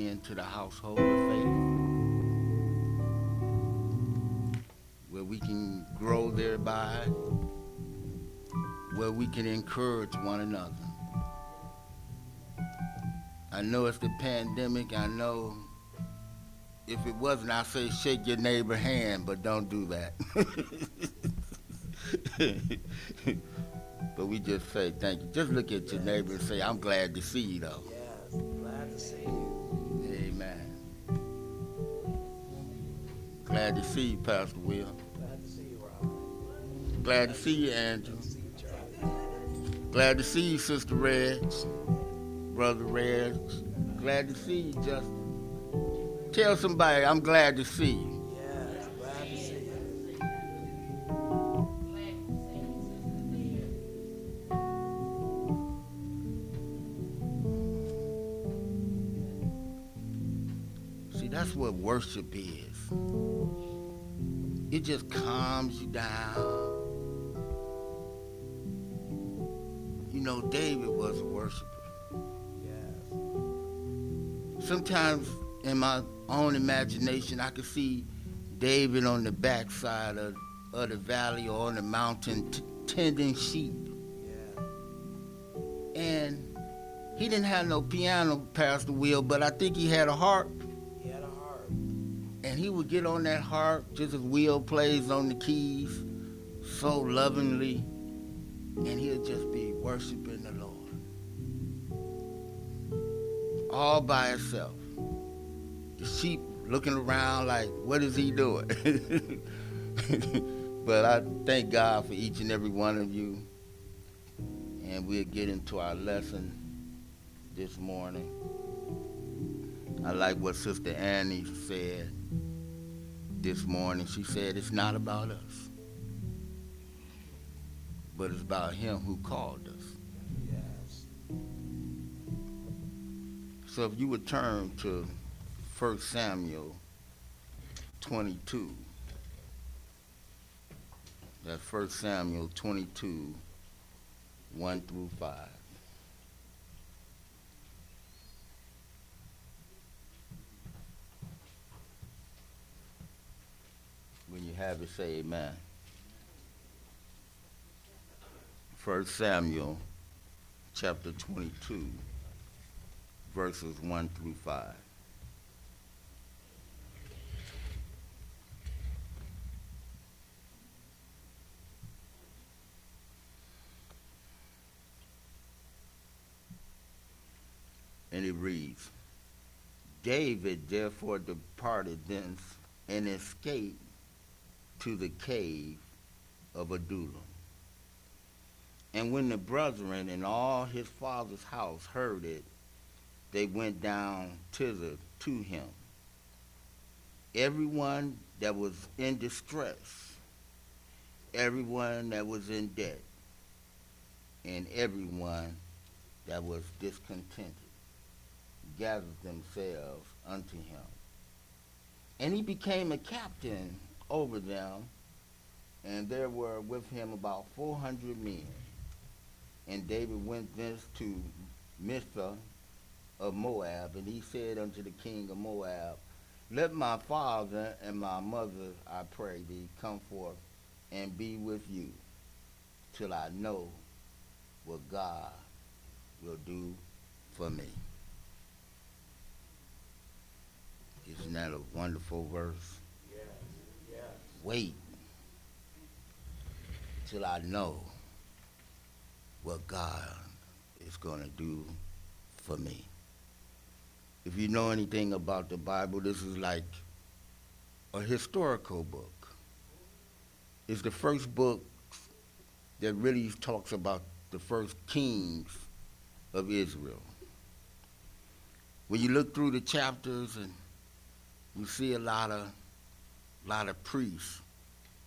into the household of faith, where we can grow thereby, where we can encourage one another. I know it's the pandemic. I know if it wasn't, I'd say shake your neighbor hand, but don't do that. but we just say thank you. Just look at your neighbor and say, I'm glad to see you, though. Yes, glad to see you. Glad to see you, Pastor Will. Glad to see you, Rob. Glad to see you, Andrew. Glad to see you, Sister Reg. Brother Reg. Glad to see you, Justin. Tell somebody I'm glad to see you. Yes, glad to see you. See, that's what worship is. It just calms you down. You know, David was a worshiper. Yes. Sometimes in my own imagination, I could see David on the backside of, of the valley or on the mountain t- tending sheep. Yeah. And he didn't have no piano, Pastor Will, but I think he had a harp. And he would get on that harp just as Will plays on the keys so lovingly. And he'll just be worshiping the Lord. All by himself. The sheep looking around like, what is he doing? but I thank God for each and every one of you. And we'll get into our lesson this morning. I like what Sister Annie said this morning. She said, It's not about us, but it's about Him who called us. Yes. So if you would turn to 1 Samuel 22. That's 1 Samuel 22, 1 through 5. When you have it, say amen. 1 Samuel chapter 22 verses 1 through 5. And it reads David therefore departed thence and escaped to the cave of Adullam. And when the brethren and all his father's house heard it, they went down thither to him. Everyone that was in distress, everyone that was in debt, and everyone that was discontented gathered themselves unto him. And he became a captain over them, and there were with him about four hundred men. And David went thence to Mizpah of Moab, and he said unto the king of Moab, Let my father and my mother, I pray thee, come forth and be with you, till I know what God will do for me. Isn't that a wonderful verse? Wait till I know what God is going to do for me. If you know anything about the Bible, this is like a historical book. It's the first book that really talks about the first kings of Israel. When you look through the chapters and you see a lot of lot of priests.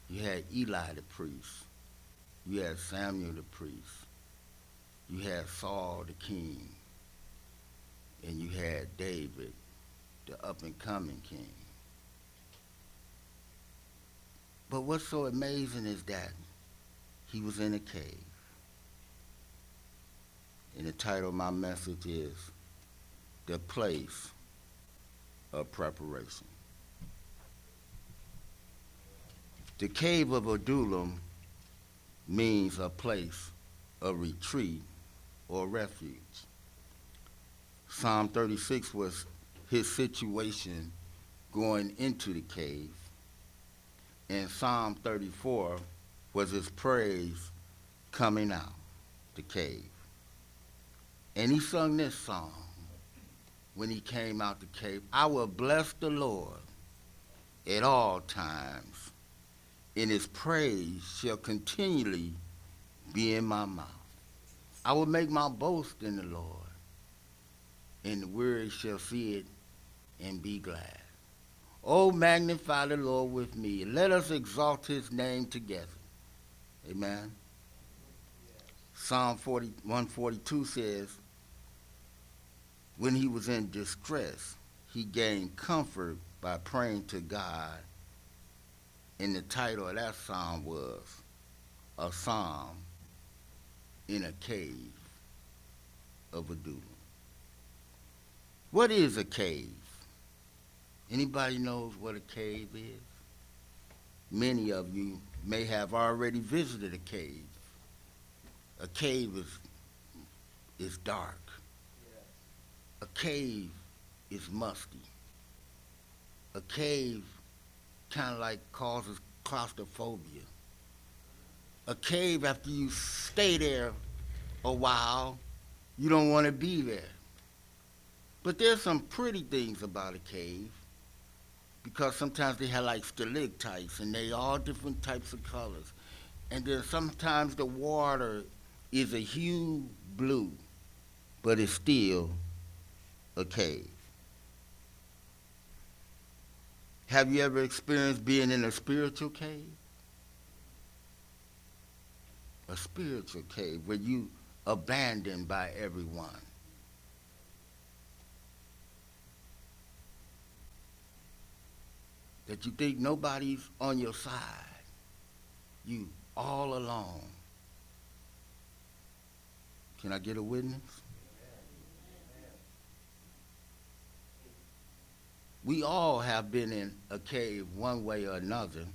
You had Eli the priest. You had Samuel the priest. You had Saul the king. And you had David, the up and coming king. But what's so amazing is that he was in a cave. And the title of my message is The Place of preparation. The cave of Adullam means a place of retreat or refuge. Psalm 36 was his situation going into the cave, and Psalm 34 was his praise coming out the cave. And he sung this song when he came out the cave I will bless the Lord at all times, and his praise shall continually be in my mouth. I will make my boast in the Lord, and the weary shall see it and be glad. Oh, magnify the Lord with me. Let us exalt his name together. Amen. Psalm 40, 142 says, when he was in distress, he gained comfort by praying to God. And the title of that psalm was A Psalm in a Cave of Adullam. What is a cave? Anybody knows what a cave is? Many of you may have already visited a cave. A cave is, is dark. A cave is musty. A cave kind of like causes claustrophobia. A cave, after you stay there a while, you don't want to be there. But there's some pretty things about a cave because sometimes they have like stalactites and they all different types of colors. And then sometimes the water is a hue blue, but it's still a cave. Have you ever experienced being in a spiritual cave? A spiritual cave where you abandoned by everyone. That you think nobody's on your side. You all alone. Can I get a witness? We all have been in a cave one way or another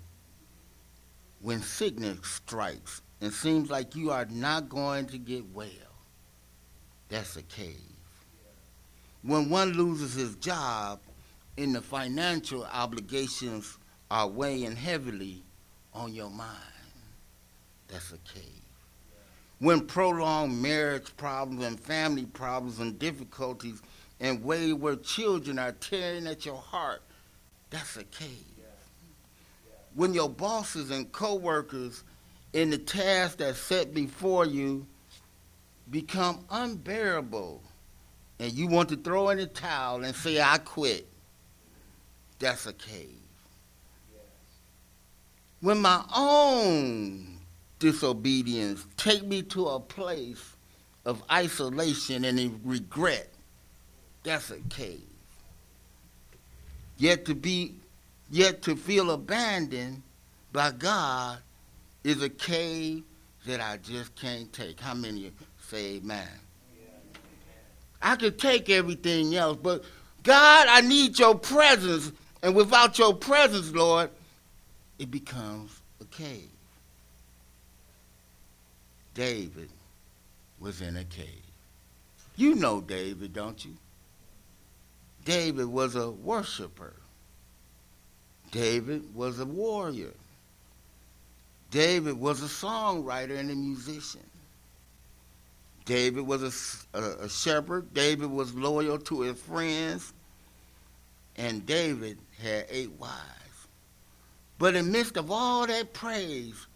when sickness strikes and seems like you are not going to get well. That's a cave. When one loses his job and the financial obligations are weighing heavily on your mind, that's a cave. When prolonged marriage problems and family problems and difficulties and wayward children are tearing at your heart, that's a cave. When your bosses and coworkers in the task that's set before you become unbearable and you want to throw in the towel and say, I quit, that's a cave. When my own disobedience take me to a place of isolation and regret, that's a cave. Yet to be, yet to feel abandoned by God is a cave that I just can't take. How many say amen? I could take everything else, but God, I need your presence. And without your presence, Lord, it becomes a cave. David was in a cave. You know David, don't you? David was a worshiper. David was a warrior. David was a songwriter and a musician. David was a, a, shepherd. David was loyal to his friends. And David had eight wives. But in midst of all that praise,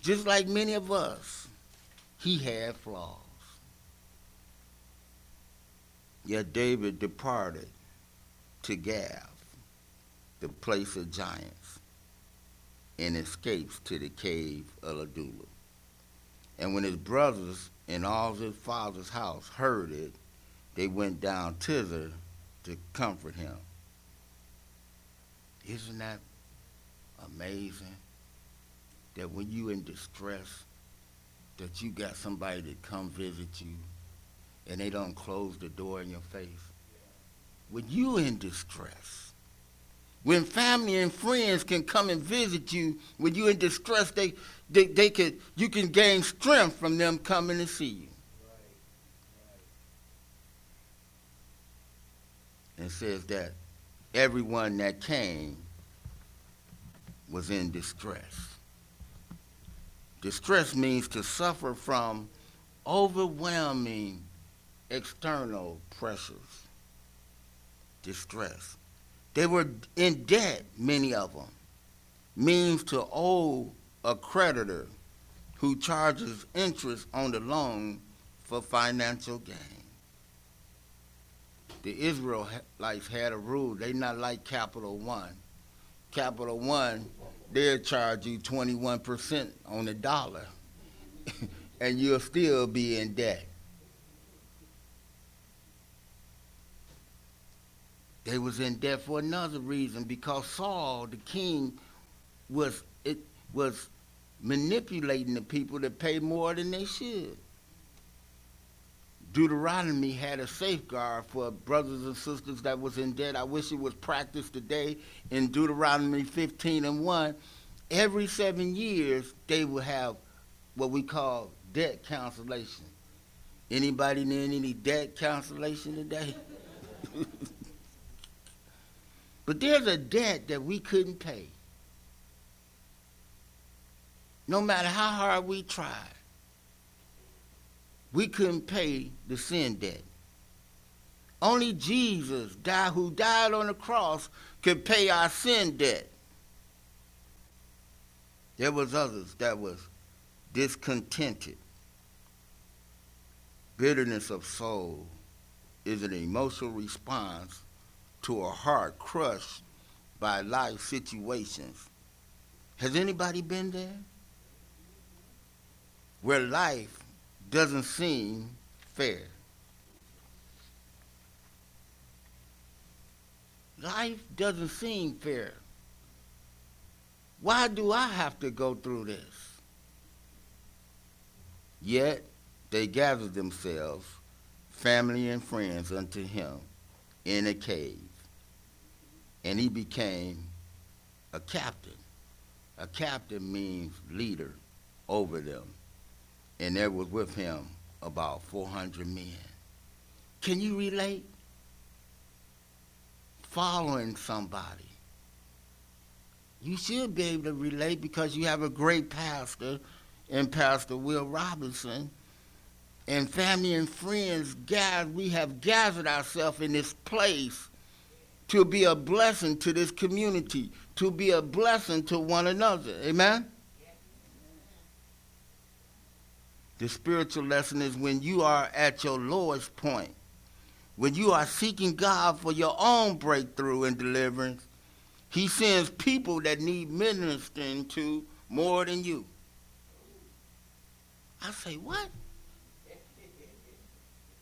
just like many of us, he had flaws. Yet David departed to Gath, the place of giants, and escapes to the cave of Adullam. And when his brothers and all his father's house heard it, they went down thither to comfort him. Isn't that amazing? That when you're in distress, that you got somebody to come visit you and they don't close the door in your face. when you in distress. When family and friends can come and visit you when you're in distress, they, they, they could you can gain strength from them coming to see you. And says that everyone that came was in distress. Distress means to suffer from overwhelming external pressures. Distress. They were in debt, many of them. Means to owe a creditor who charges interest on the loan for financial gain. The Israelites had a rule. They not like Capital One. Capital One, they'll charge you 21% on the dollar, and you'll still be in debt. They was in debt for another reason because Saul, the king, was it was manipulating the people to pay more than they should. Deuteronomy had a safeguard for brothers and sisters that was in debt. I wish it was practiced today in Deuteronomy 15 and 1. Every seven years, they will have what we call debt cancellation. Anybody need any debt cancellation today? but there's a debt that we couldn't pay. No matter how hard we tried we couldn't pay the sin debt. Only Jesus, died, who died on the cross, could pay our sin debt. There was others that was discontented. Bitterness of soul is an emotional response to a heart crushed by life situations. Has anybody been there? Where life doesn't seem fair. Life doesn't seem fair. Why do I have to go through this? Yet they gathered themselves, family and friends, unto him in a cave. And he became a captain. A captain means leader over them and there was with him about 400 men. Can you relate? Following somebody. You should be able to relate because you have a great pastor in Pastor Will Robinson. And family and friends, God, we have gathered ourselves in this place to be a blessing to this community, to be a blessing to one another. Amen? The spiritual lesson is when you are at your lowest point, when you are seeking God for your own breakthrough and deliverance, He sends people that need ministering to more than you. I say, what?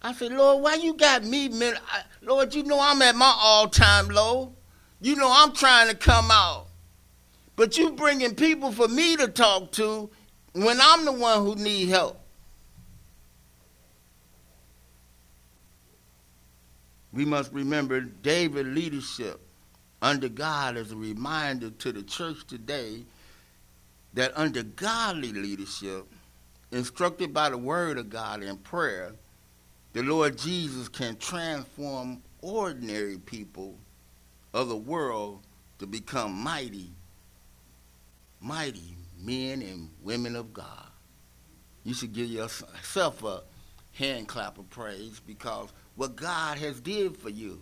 I said, Lord, why you got me? man? I, Lord, you know I'm at my all-time low. You know I'm trying to come out. But you bringing people for me to talk to when I'm the one who need help. we must remember David's leadership under God as a reminder to the church today that under godly leadership, instructed by the word of God in prayer, the Lord Jesus can transform ordinary people of the world to become mighty, mighty men and women of God. You should give yourself a hand clap of praise because what God has did for you.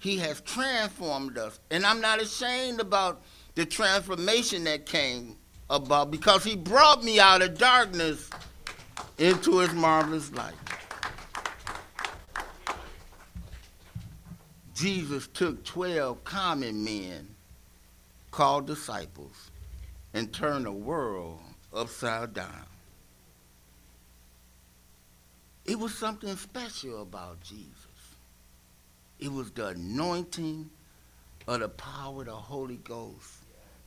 He has transformed us. And I'm not ashamed about the transformation that came about because he brought me out of darkness into his marvelous light. Jesus took 12 common men called disciples and turned the world upside down. It was something special about Jesus. It was the anointing of the power of the Holy Ghost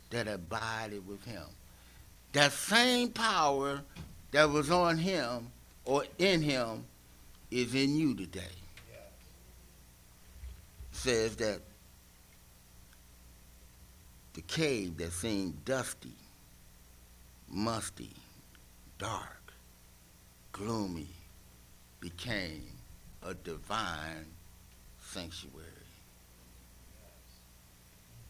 that abided with him. That same power that was on him or in him is in you today. Says that the cave that seemed dusty, musty, dark, gloomy, became a divine sanctuary.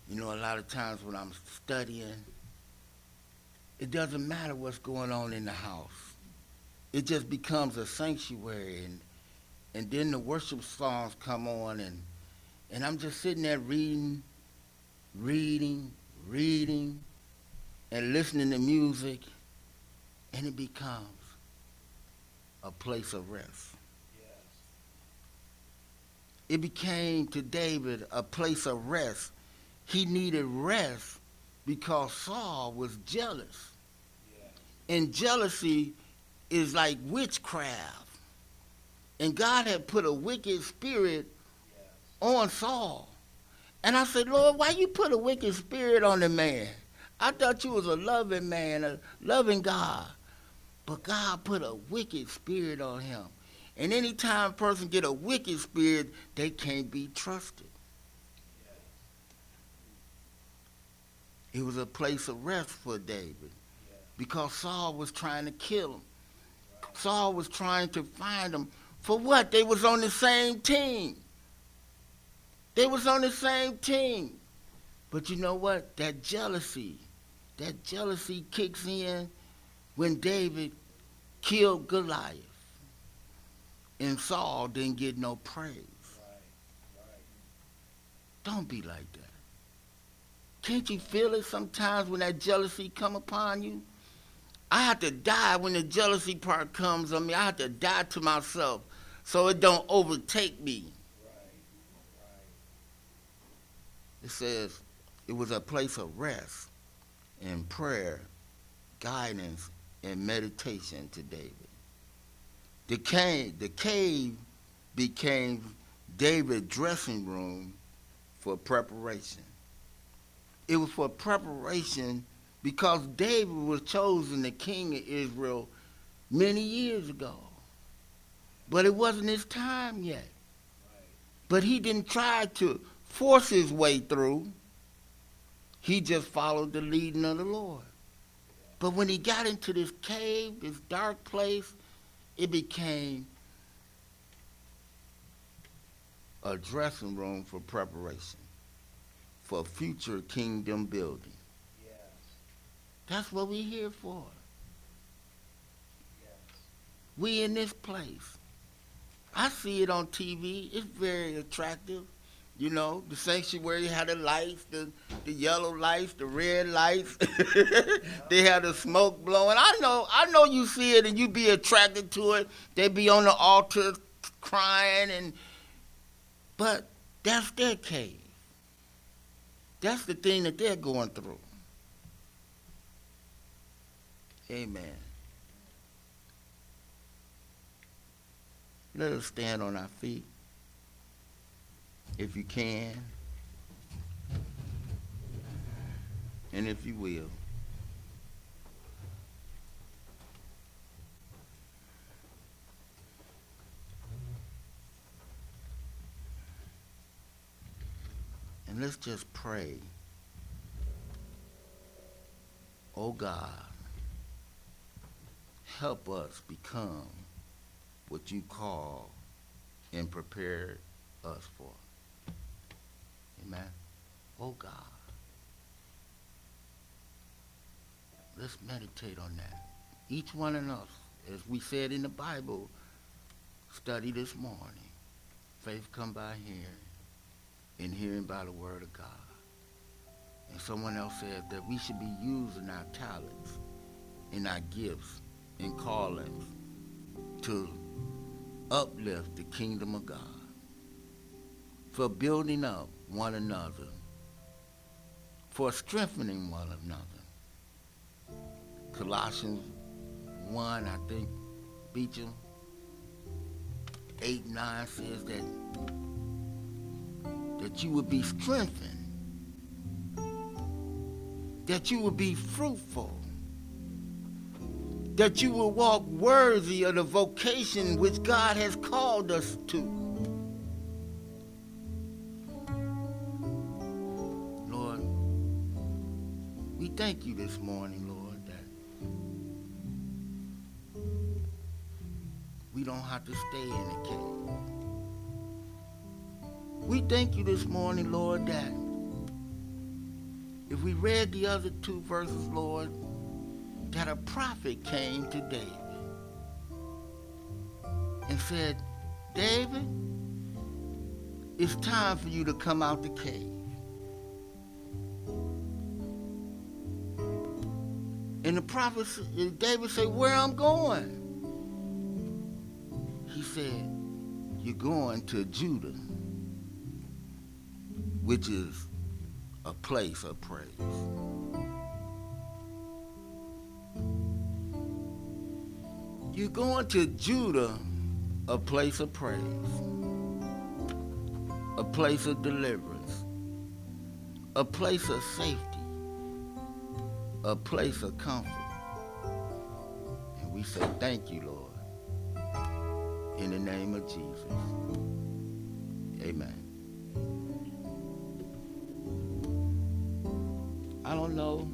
You know, a lot of times when I'm studying, it doesn't matter what's going on in the house. It just becomes a sanctuary and and then the worship songs come on and and I'm just sitting there reading, reading, reading, and listening to music, and it becomes a place of rest. Yes. It became to David a place of rest. He needed rest because Saul was jealous. Yes. And jealousy is like witchcraft. And God had put a wicked spirit. On Saul. And I said, Lord, why you put a wicked spirit on the man? I thought you was a loving man, a loving God. But God put a wicked spirit on him. And anytime a person get a wicked spirit, they can't be trusted. It was a place of rest for David because Saul was trying to kill him. Saul was trying to find him. For what? They was on the same team. They was on the same team. But you know what? That jealousy, that jealousy kicks in when David killed Goliath. And Saul didn't get no praise. Don't be like that. Can't you feel it sometimes when that jealousy come upon you? I have to die when the jealousy part comes on me. I have to die to myself so it don't overtake me. Right. Right. It says it was a place of rest and prayer, guidance, and meditation to David. The cave, the cave became David's dressing room for preparation. It was for preparation because David was chosen the king of Israel many years ago. But it wasn't his time yet. But he didn't try to force his way through. He just followed the leading of the Lord. But when he got into this cave, this dark place, it became a dressing room for preparation for future kingdom building. Yes. That's what we're here for. Yes. We in this place. I see it on TV. It's very attractive. You know, the sanctuary had the lights, the, the yellow lights, the red lights. they had the smoke blowing. I know, I know you see it and you be attracted to it. They be on the altar crying and but that's their cave. That's the thing that they're going through. Amen. Let us stand on our feet, if you can, and if you will. And let's just pray. Oh God, help us become what you call and prepare us for. Amen. Oh God. Let's meditate on that. Each one of us, as we said in the Bible, study this morning. Faith come by hearing, and hearing by the word of God. And someone else said that we should be using our talents and our gifts and callings to uplift the kingdom of God, for building up one another, for strengthening one another. Colossians 1, I think, Beecham, 8, 9 says that, that you would be strengthened, that you would be fruitful, that you will walk worthy of the vocation which God has called us to. Thank you this morning, Lord, that we don't have to stay in the cave. We thank you this morning, Lord, that if we read the other two verses, Lord, that a prophet came to David and said, David, it's time for you to come out the cave. And the prophet, s- David said, where I'm going? He said, you're going to Judah, which is a place of praise. You're going to Judah, a place of praise, a place of deliverance, a place of safety, a place of comfort. And we say thank you, Lord, in the name of Jesus. Amen. I don't know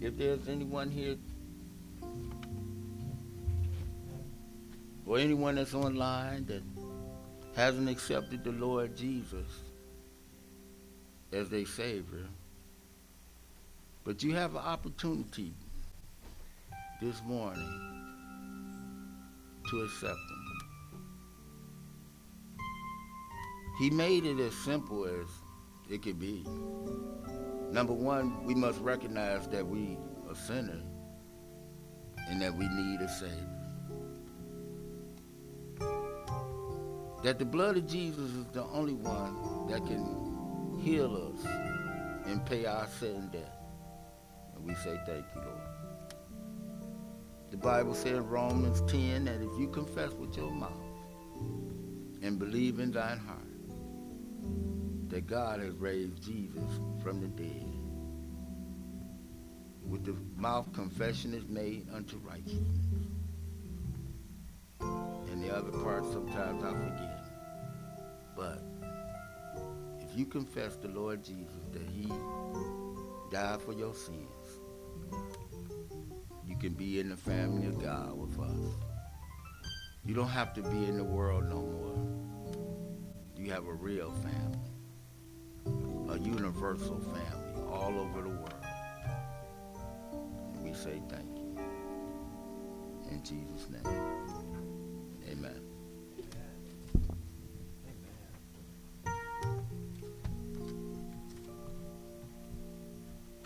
if there's anyone here or anyone that's online that hasn't accepted the Lord Jesus as their Savior. But you have an opportunity this morning to accept Him. He made it as simple as it could be. Number one, we must recognize that we are sinners and that we need a Savior. That the blood of Jesus is the only one that can heal us and pay our sin debt. And we say thank you, Lord. The Bible says Romans 10 that if you confess with your mouth and believe in thine heart that God has raised Jesus from the dead, with the mouth confession is made unto righteousness. And the other part sometimes I forget. But you confess the Lord Jesus that he died for your sins, you can be in the family of God with us. You don't have to be in the world no more. You have a real family, a universal family all over the world. And we say thank you. In Jesus' name, amen.